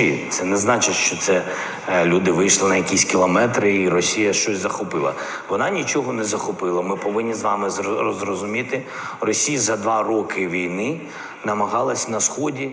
рубежі. Це не значить, що це е, люди вийшли на якісь кілометри, і Росія щось захопила. Вона нічого не захопила. Ми повинні з вами зрозуміти. Росія за два роки війни намагалась на сході.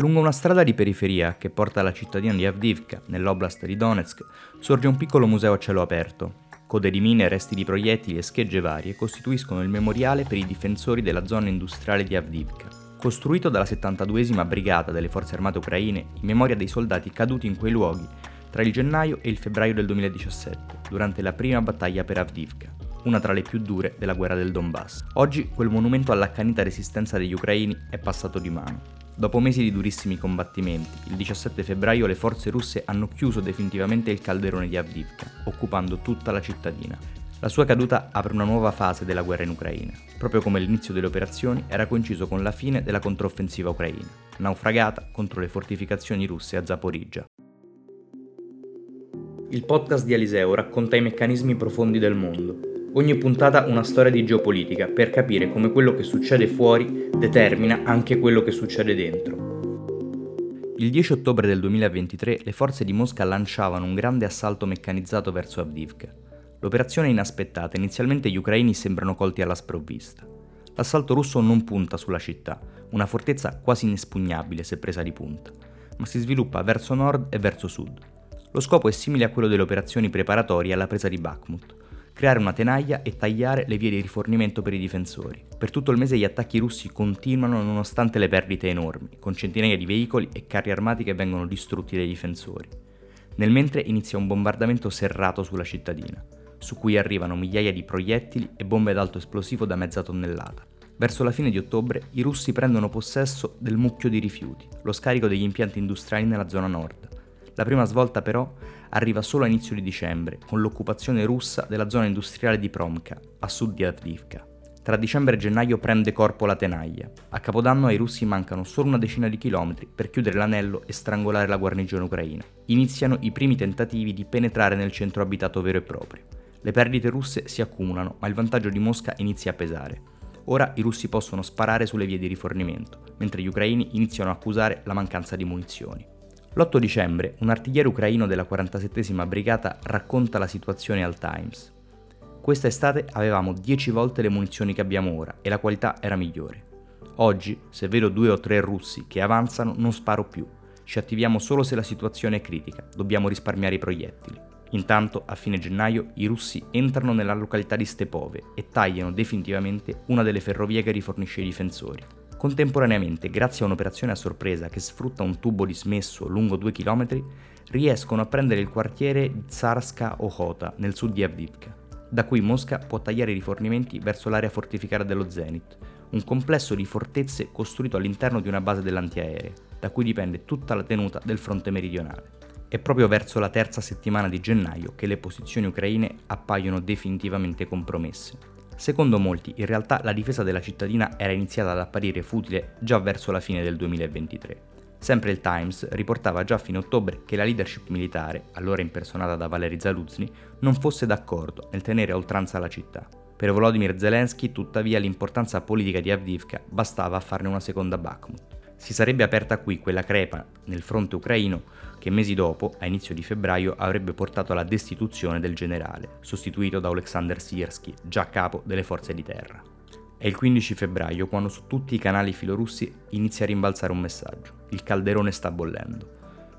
Lungo una strada di periferia che porta alla cittadina di Avdivka, nell'oblast di Donetsk, sorge un piccolo museo a cielo aperto. Code di mine, resti di proiettili e schegge varie costituiscono il memoriale per i difensori della zona industriale di Avdivka. Costruito dalla 72esima Brigata delle Forze Armate Ucraine in memoria dei soldati caduti in quei luoghi tra il gennaio e il febbraio del 2017, durante la prima battaglia per Avdivka, una tra le più dure della guerra del Donbass. Oggi quel monumento all'accanita resistenza degli ucraini è passato di mano. Dopo mesi di durissimi combattimenti, il 17 febbraio le forze russe hanno chiuso definitivamente il calderone di Avdivka, occupando tutta la cittadina. La sua caduta apre una nuova fase della guerra in Ucraina, proprio come l'inizio delle operazioni era coinciso con la fine della controffensiva ucraina, naufragata contro le fortificazioni russe a Zaporizhia. Il podcast di Eliseo racconta i meccanismi profondi del mondo. Ogni puntata una storia di geopolitica per capire come quello che succede fuori determina anche quello che succede dentro. Il 10 ottobre del 2023 le forze di Mosca lanciavano un grande assalto meccanizzato verso Avdivka. L'operazione è inaspettata, inizialmente gli ucraini sembrano colti alla sprovvista. L'assalto russo non punta sulla città, una fortezza quasi inespugnabile se presa di punta, ma si sviluppa verso nord e verso sud. Lo scopo è simile a quello delle operazioni preparatorie alla presa di Bakhmut, creare una tenaglia e tagliare le vie di rifornimento per i difensori. Per tutto il mese gli attacchi russi continuano nonostante le perdite enormi, con centinaia di veicoli e carri armati che vengono distrutti dai difensori. Nel mentre inizia un bombardamento serrato sulla cittadina, su cui arrivano migliaia di proiettili e bombe ad alto esplosivo da mezza tonnellata. Verso la fine di ottobre i russi prendono possesso del mucchio di rifiuti, lo scarico degli impianti industriali nella zona nord. La prima svolta però arriva solo a inizio di dicembre, con l'occupazione russa della zona industriale di Promka, a sud di Avdivka. Tra dicembre e gennaio prende corpo la tenaglia. A Capodanno ai russi mancano solo una decina di chilometri per chiudere l'anello e strangolare la guarnigione ucraina. Iniziano i primi tentativi di penetrare nel centro abitato vero e proprio. Le perdite russe si accumulano, ma il vantaggio di Mosca inizia a pesare. Ora i russi possono sparare sulle vie di rifornimento, mentre gli ucraini iniziano a accusare la mancanza di munizioni. L'8 dicembre un artigliere ucraino della 47esima brigata racconta la situazione al Times. Questa estate avevamo 10 volte le munizioni che abbiamo ora e la qualità era migliore. Oggi, se vedo due o tre russi che avanzano, non sparo più. Ci attiviamo solo se la situazione è critica, dobbiamo risparmiare i proiettili. Intanto, a fine gennaio, i russi entrano nella località di Stepove e tagliano definitivamente una delle ferrovie che rifornisce i difensori. Contemporaneamente, grazie a un'operazione a sorpresa che sfrutta un tubo dismesso lungo 2 km, riescono a prendere il quartiere Tsarska Ochota nel sud di Avdivka. Da qui Mosca può tagliare i rifornimenti verso l'area fortificata dello Zenit, un complesso di fortezze costruito all'interno di una base dell'antiaereo, da cui dipende tutta la tenuta del fronte meridionale. È proprio verso la terza settimana di gennaio che le posizioni ucraine appaiono definitivamente compromesse. Secondo molti, in realtà la difesa della cittadina era iniziata ad apparire futile già verso la fine del 2023. Sempre il Times riportava già a fine ottobre che la leadership militare, allora impersonata da Valery Zaluzny, non fosse d'accordo nel tenere a oltranza la città. Per Volodymyr Zelensky, tuttavia, l'importanza politica di Avdivka bastava a farne una seconda Bakhmut. Si sarebbe aperta qui quella crepa nel fronte ucraino che mesi dopo, a inizio di febbraio, avrebbe portato alla destituzione del generale, sostituito da Oleksandr Siersky, già capo delle forze di terra. È il 15 febbraio quando su tutti i canali filorussi inizia a rimbalzare un messaggio. Il calderone sta bollendo.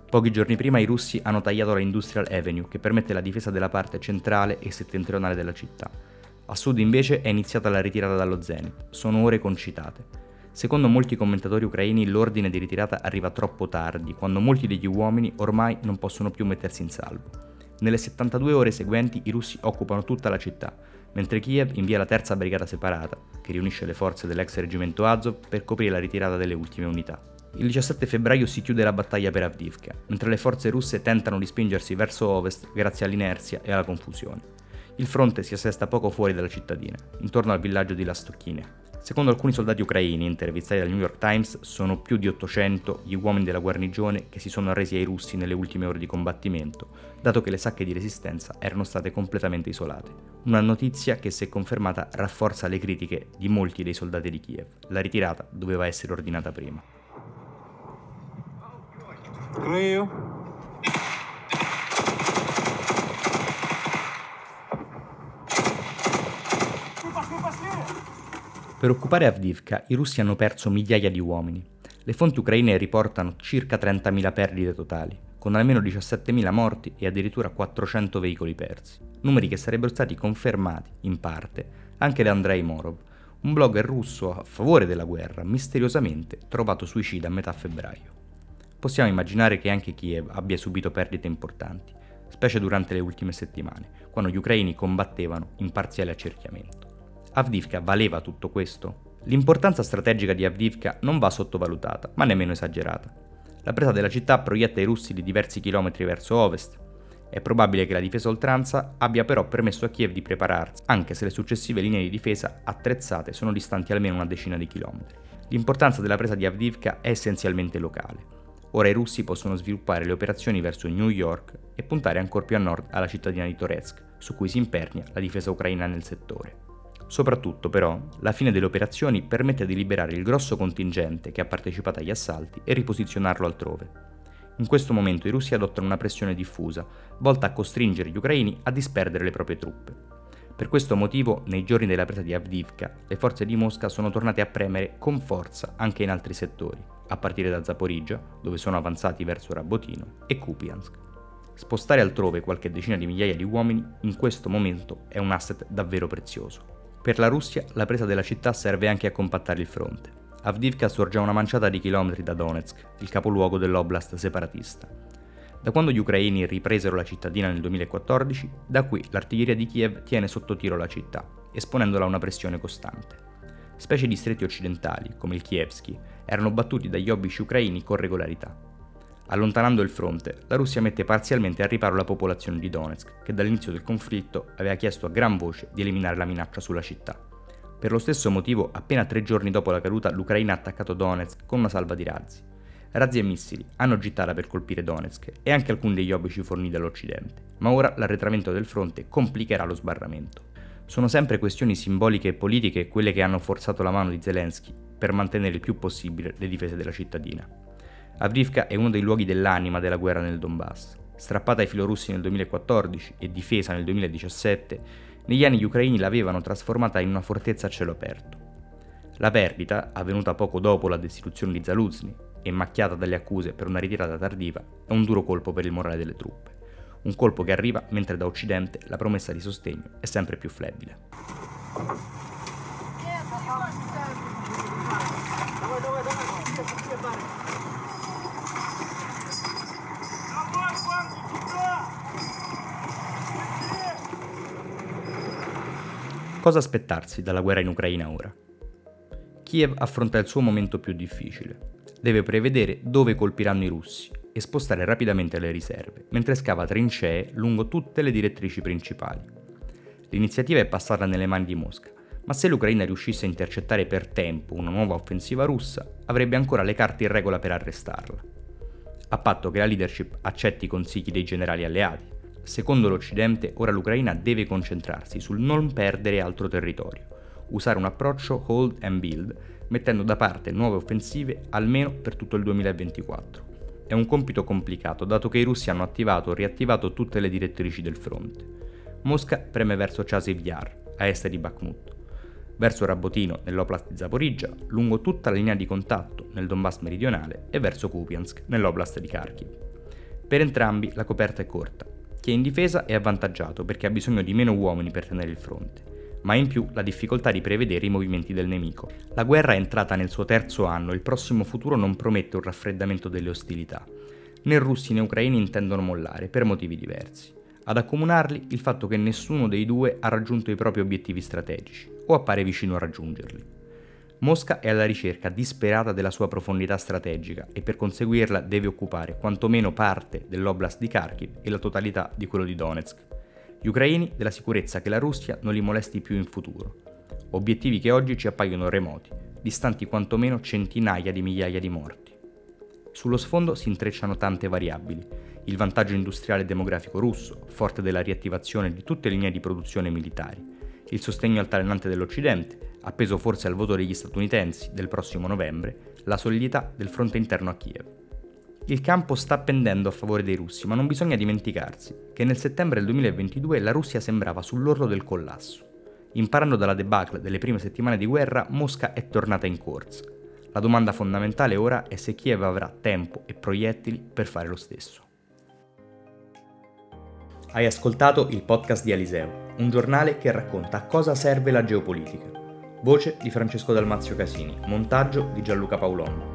Pochi giorni prima i russi hanno tagliato la Industrial Avenue che permette la difesa della parte centrale e settentrionale della città. A sud invece è iniziata la ritirata dallo Zenit. Sono ore concitate. Secondo molti commentatori ucraini l'ordine di ritirata arriva troppo tardi, quando molti degli uomini ormai non possono più mettersi in salvo. Nelle 72 ore seguenti i russi occupano tutta la città, mentre Kiev invia la terza brigata separata, che riunisce le forze dell'ex reggimento Azov per coprire la ritirata delle ultime unità. Il 17 febbraio si chiude la battaglia per Avdivka, mentre le forze russe tentano di spingersi verso ovest grazie all'inerzia e alla confusione. Il fronte si assesta poco fuori dalla cittadina, intorno al villaggio di Lastochine, Secondo alcuni soldati ucraini intervistati dal New York Times, sono più di 800 gli uomini della guarnigione che si sono arresi ai russi nelle ultime ore di combattimento, dato che le sacche di resistenza erano state completamente isolate. Una notizia che, se confermata, rafforza le critiche di molti dei soldati di Kiev. La ritirata doveva essere ordinata prima. Creio. Per occupare Avdivka i russi hanno perso migliaia di uomini. Le fonti ucraine riportano circa 30.000 perdite totali, con almeno 17.000 morti e addirittura 400 veicoli persi. Numeri che sarebbero stati confermati, in parte, anche da Andrei Morov, un blogger russo a favore della guerra, misteriosamente trovato suicida a metà febbraio. Possiamo immaginare che anche Kiev abbia subito perdite importanti, specie durante le ultime settimane, quando gli ucraini combattevano in parziale accerchiamento. Avdivka valeva tutto questo? L'importanza strategica di Avdivka non va sottovalutata, ma nemmeno esagerata. La presa della città proietta i russi di diversi chilometri verso ovest. È probabile che la difesa oltranza abbia però permesso a Kiev di prepararsi, anche se le successive linee di difesa attrezzate sono distanti almeno una decina di chilometri. L'importanza della presa di Avdivka è essenzialmente locale. Ora i russi possono sviluppare le operazioni verso New York e puntare ancora più a nord alla cittadina di Toretsk, su cui si impernia la difesa ucraina nel settore. Soprattutto, però, la fine delle operazioni permette di liberare il grosso contingente che ha partecipato agli assalti e riposizionarlo altrove. In questo momento i russi adottano una pressione diffusa, volta a costringere gli ucraini a disperdere le proprie truppe. Per questo motivo, nei giorni della presa di Avdivka, le forze di Mosca sono tornate a premere con forza anche in altri settori, a partire da Zaporizhia, dove sono avanzati verso Rabotino, e Kupiansk. Spostare altrove qualche decina di migliaia di uomini in questo momento è un asset davvero prezioso. Per la Russia la presa della città serve anche a compattare il fronte. Avdivka sorge a una manciata di chilometri da Donetsk, il capoluogo dell'oblast separatista. Da quando gli ucraini ripresero la cittadina nel 2014, da qui l'artiglieria di Kiev tiene sotto tiro la città, esponendola a una pressione costante. Specie di stretti occidentali, come il Kievsky, erano battuti dagli obici ucraini con regolarità. Allontanando il fronte, la Russia mette parzialmente a riparo la popolazione di Donetsk, che dall'inizio del conflitto aveva chiesto a gran voce di eliminare la minaccia sulla città. Per lo stesso motivo, appena tre giorni dopo la caduta, l'Ucraina ha attaccato Donetsk con una salva di razzi. Razzi e missili hanno gittata per colpire Donetsk e anche alcuni degli obici forniti dall'Occidente, ma ora l'arretramento del fronte complicherà lo sbarramento. Sono sempre questioni simboliche e politiche quelle che hanno forzato la mano di Zelensky per mantenere il più possibile le difese della cittadina. Avdivka è uno dei luoghi dell'anima della guerra nel Donbass. Strappata ai filorussi nel 2014 e difesa nel 2017, negli anni gli ucraini l'avevano trasformata in una fortezza a cielo aperto. La perdita, avvenuta poco dopo la destituzione di Zaluzny e macchiata dalle accuse per una ritirata tardiva, è un duro colpo per il morale delle truppe. Un colpo che arriva mentre da Occidente la promessa di sostegno è sempre più flebile. Cosa aspettarsi dalla guerra in Ucraina ora? Kiev affronta il suo momento più difficile. Deve prevedere dove colpiranno i russi e spostare rapidamente le riserve, mentre scava trincee lungo tutte le direttrici principali. L'iniziativa è passata nelle mani di Mosca, ma se l'Ucraina riuscisse a intercettare per tempo una nuova offensiva russa, avrebbe ancora le carte in regola per arrestarla. A patto che la leadership accetti i consigli dei generali alleati, Secondo l'Occidente, ora l'Ucraina deve concentrarsi sul non perdere altro territorio, usare un approccio hold and build, mettendo da parte nuove offensive almeno per tutto il 2024. È un compito complicato, dato che i russi hanno attivato o riattivato tutte le direttrici del fronte. Mosca preme verso Chasiv Yar, a est di Bakhmut, verso Rabotino, nell'oblast di Zaporizhia, lungo tutta la linea di contatto nel Donbass meridionale e verso Kupiansk, nell'oblast di Kharkiv. Per entrambi la coperta è corta, chi è in difesa è avvantaggiato perché ha bisogno di meno uomini per tenere il fronte, ma in più la difficoltà di prevedere i movimenti del nemico. La guerra è entrata nel suo terzo anno e il prossimo futuro non promette un raffreddamento delle ostilità. Né russi né ucraini intendono mollare, per motivi diversi. Ad accomunarli il fatto che nessuno dei due ha raggiunto i propri obiettivi strategici, o appare vicino a raggiungerli. Mosca è alla ricerca disperata della sua profondità strategica e per conseguirla deve occupare quantomeno parte dell'oblast di Kharkiv e la totalità di quello di Donetsk. Gli ucraini della sicurezza che la Russia non li molesti più in futuro. Obiettivi che oggi ci appaiono remoti, distanti quantomeno centinaia di migliaia di morti. Sullo sfondo si intrecciano tante variabili. Il vantaggio industriale e demografico russo, forte della riattivazione di tutte le linee di produzione militari, il sostegno altalenante dell'Occidente, appeso forse al voto degli statunitensi del prossimo novembre, la solidità del fronte interno a Kiev. Il campo sta pendendo a favore dei russi, ma non bisogna dimenticarsi che nel settembre del 2022 la Russia sembrava sull'orlo del collasso. Imparando dalla debacle delle prime settimane di guerra, Mosca è tornata in corsa. La domanda fondamentale ora è se Kiev avrà tempo e proiettili per fare lo stesso. Hai ascoltato il podcast di Aliseo, un giornale che racconta a cosa serve la geopolitica. Voce di Francesco Dalmazio Casini, montaggio di Gianluca Paolon.